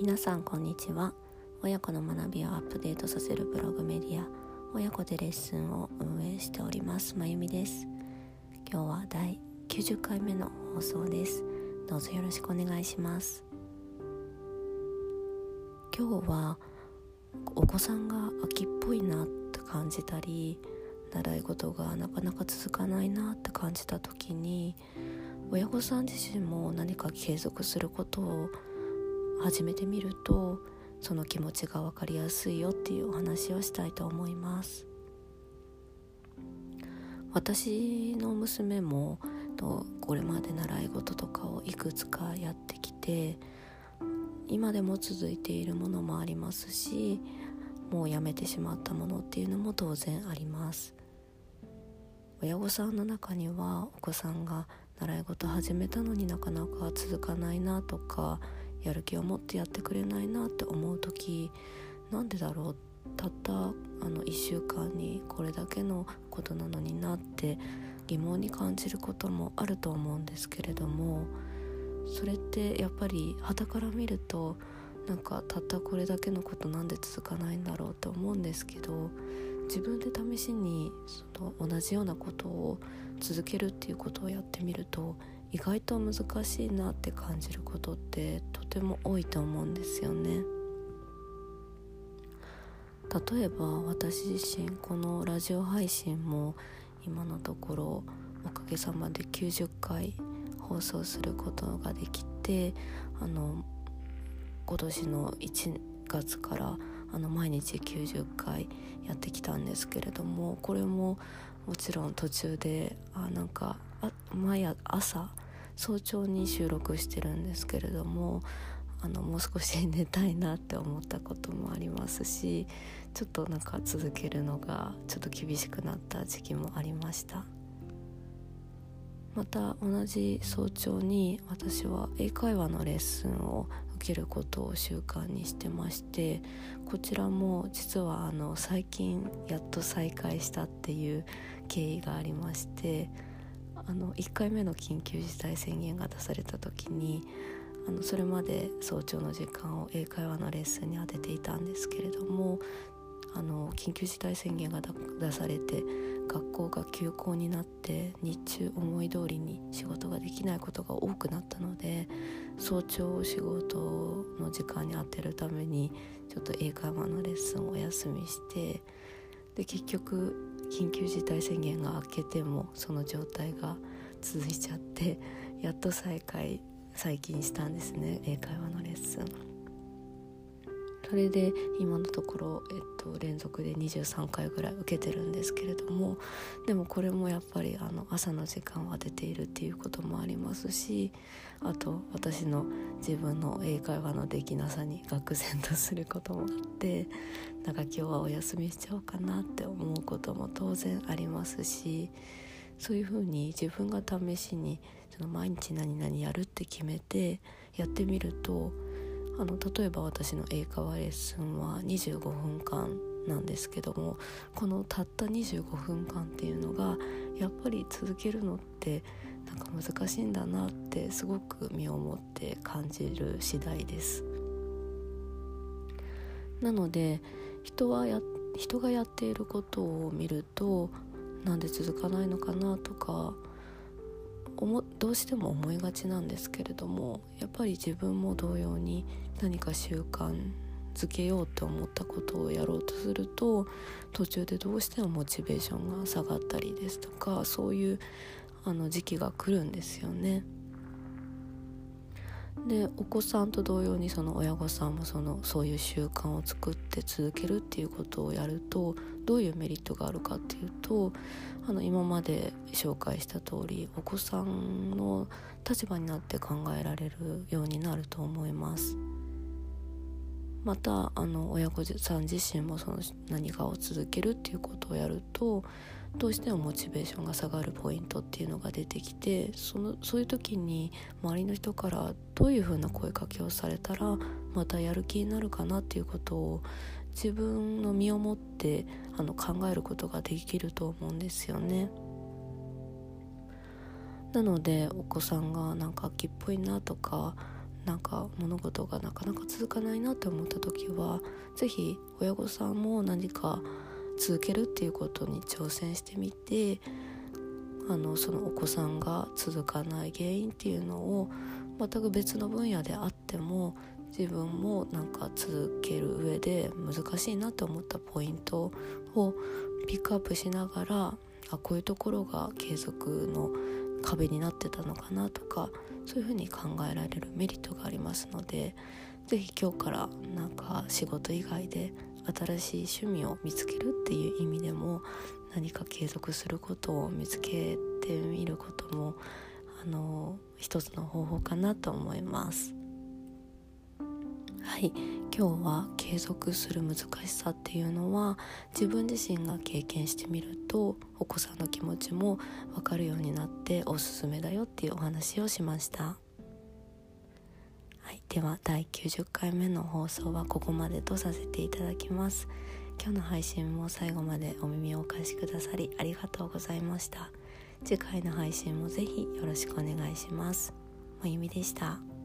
皆さんこんにちは。親子の学びをアップデートさせるブログメディア親子でレッスンを運営しております。まゆみです。今日は第90回目の放送です。どうぞよろしくお願いします。今日はお子さんが秋っぽいなって感じたり習い事がなかなか続かないなって感じた時に親御さん自身も何か継続することを始めてみるとその気持ちが分かりやすいよっていうお話をしたいと思います。私の娘もとこれまで習い事とかをいくつかやってきて今でも続いているものもありますしもうやめてしまったものっていうのも当然あります。親御さんの中にはお子さんが習い事始めたのになかなか続かないなとかやる気を持ってやってくれないなって思う時なんでだろうたったあの1週間にこれだけのことなのになって疑問に感じることもあると思うんですけれどもそれってやっぱり傍から見るとなんかたったこれだけのことなんで続かないんだろうって思うんですけど自分で試しにその同じようなことを続けるっていうことをやってみると意外と難しいなって感じることってても多いと思うんですよね。例えば私自身このラジオ配信も今のところおかげさまで90回放送することができてあの今年の1月からあの毎日90回やってきたんですけれどもこれももちろん途中であなんかあ毎朝早朝に収録してるんですけれどもあのもう少し寝たいなって思ったこともありますしちょっとなんか続けるのがちょっと厳しくなった時期もありました。また同じ早朝に私は英会話のレッスンを受けることを習慣にしてましてこちらも実はあの最近やっと再開したっていう経緯がありましてあの1回目の緊急事態宣言が出された時にあのそれまで早朝の時間を英会話のレッスンに当てていたんですけれどもあの緊急事態宣言が出されて学校が休校になって日中思い通りに仕事ができないことが多くなったので早朝を仕事の時間に当てるためにちょっと英会話のレッスンをお休みしてで結局緊急事態宣言が明けてもその状態が続いちゃってやっと再開最近したんですね英会話のレッスン。それで今のところ、えっと、連続で23回ぐらい受けてるんですけれどもでもこれもやっぱりあの朝の時間を当てているっていうこともありますしあと私の自分の英会話のできなさに愕然とすることもあってなんか今日はお休みしちゃおうかなって思うことも当然ありますしそういうふうに自分が試しにその毎日何々やるって決めてやってみるとあの例えば私の英会話レッスンは25分間なんですけどもこのたった25分間っていうのがやっぱり続けるのってなんか難しいんだなってすごく身をもって感じる次第です。なので人はや人がやっていることを見るとなんで続かないのかなとかどうしても思いがちなんですけれどもやっぱり自分も同様に何か習慣づけようと思ったことをやろうとすると途中でどうしてもモチベーションが下がったりですとかそういうあの時期が来るんですよね。でお子さんと同様にその親御さんもそのそういう習慣を作って続けるっていうことをやるとどういうメリットがあるかっていうとあの今まで紹介した通りお子さんの立場になって考えられるようになると思います。またあの親御さん自身もその何かを続けるっていうことをやるとどうしてもモチベーションが下がるポイントっていうのが出てきてそのそういう時に周りの人からどういうふうな声かけをされたらまたやる気になるかなっていうことを自分の身をもってあの考えることができると思うんですよね。なのでお子さんがなんか秋っぽいなとかなんか物事がなかなか続かないなって思った時は是非親御さんも何か続けるっていうことに挑戦してみてあのそのお子さんが続かない原因っていうのを全く別の分野であっても自分もなんか続ける上で難しいなと思ったポイントをピックアップしながらあこういうところが継続の壁になってたのかなとかそういうふうに考えられるメリットがありますので是非今日からなんか仕事以外で新しい趣味を見つけるっていう意味でも何か継続することを見つけてみることもあの一つの方法かなと思います。はい今日は継続する難しさっていうのは自分自身が経験してみるとお子さんの気持ちも分かるようになっておすすめだよっていうお話をしました。はい、では第90回目の放送はここまでとさせていただきます。今日の配信も最後までお耳をお貸しくださりありがとうございました。次回の配信もぜひよろしくお願いします。まゆみでした。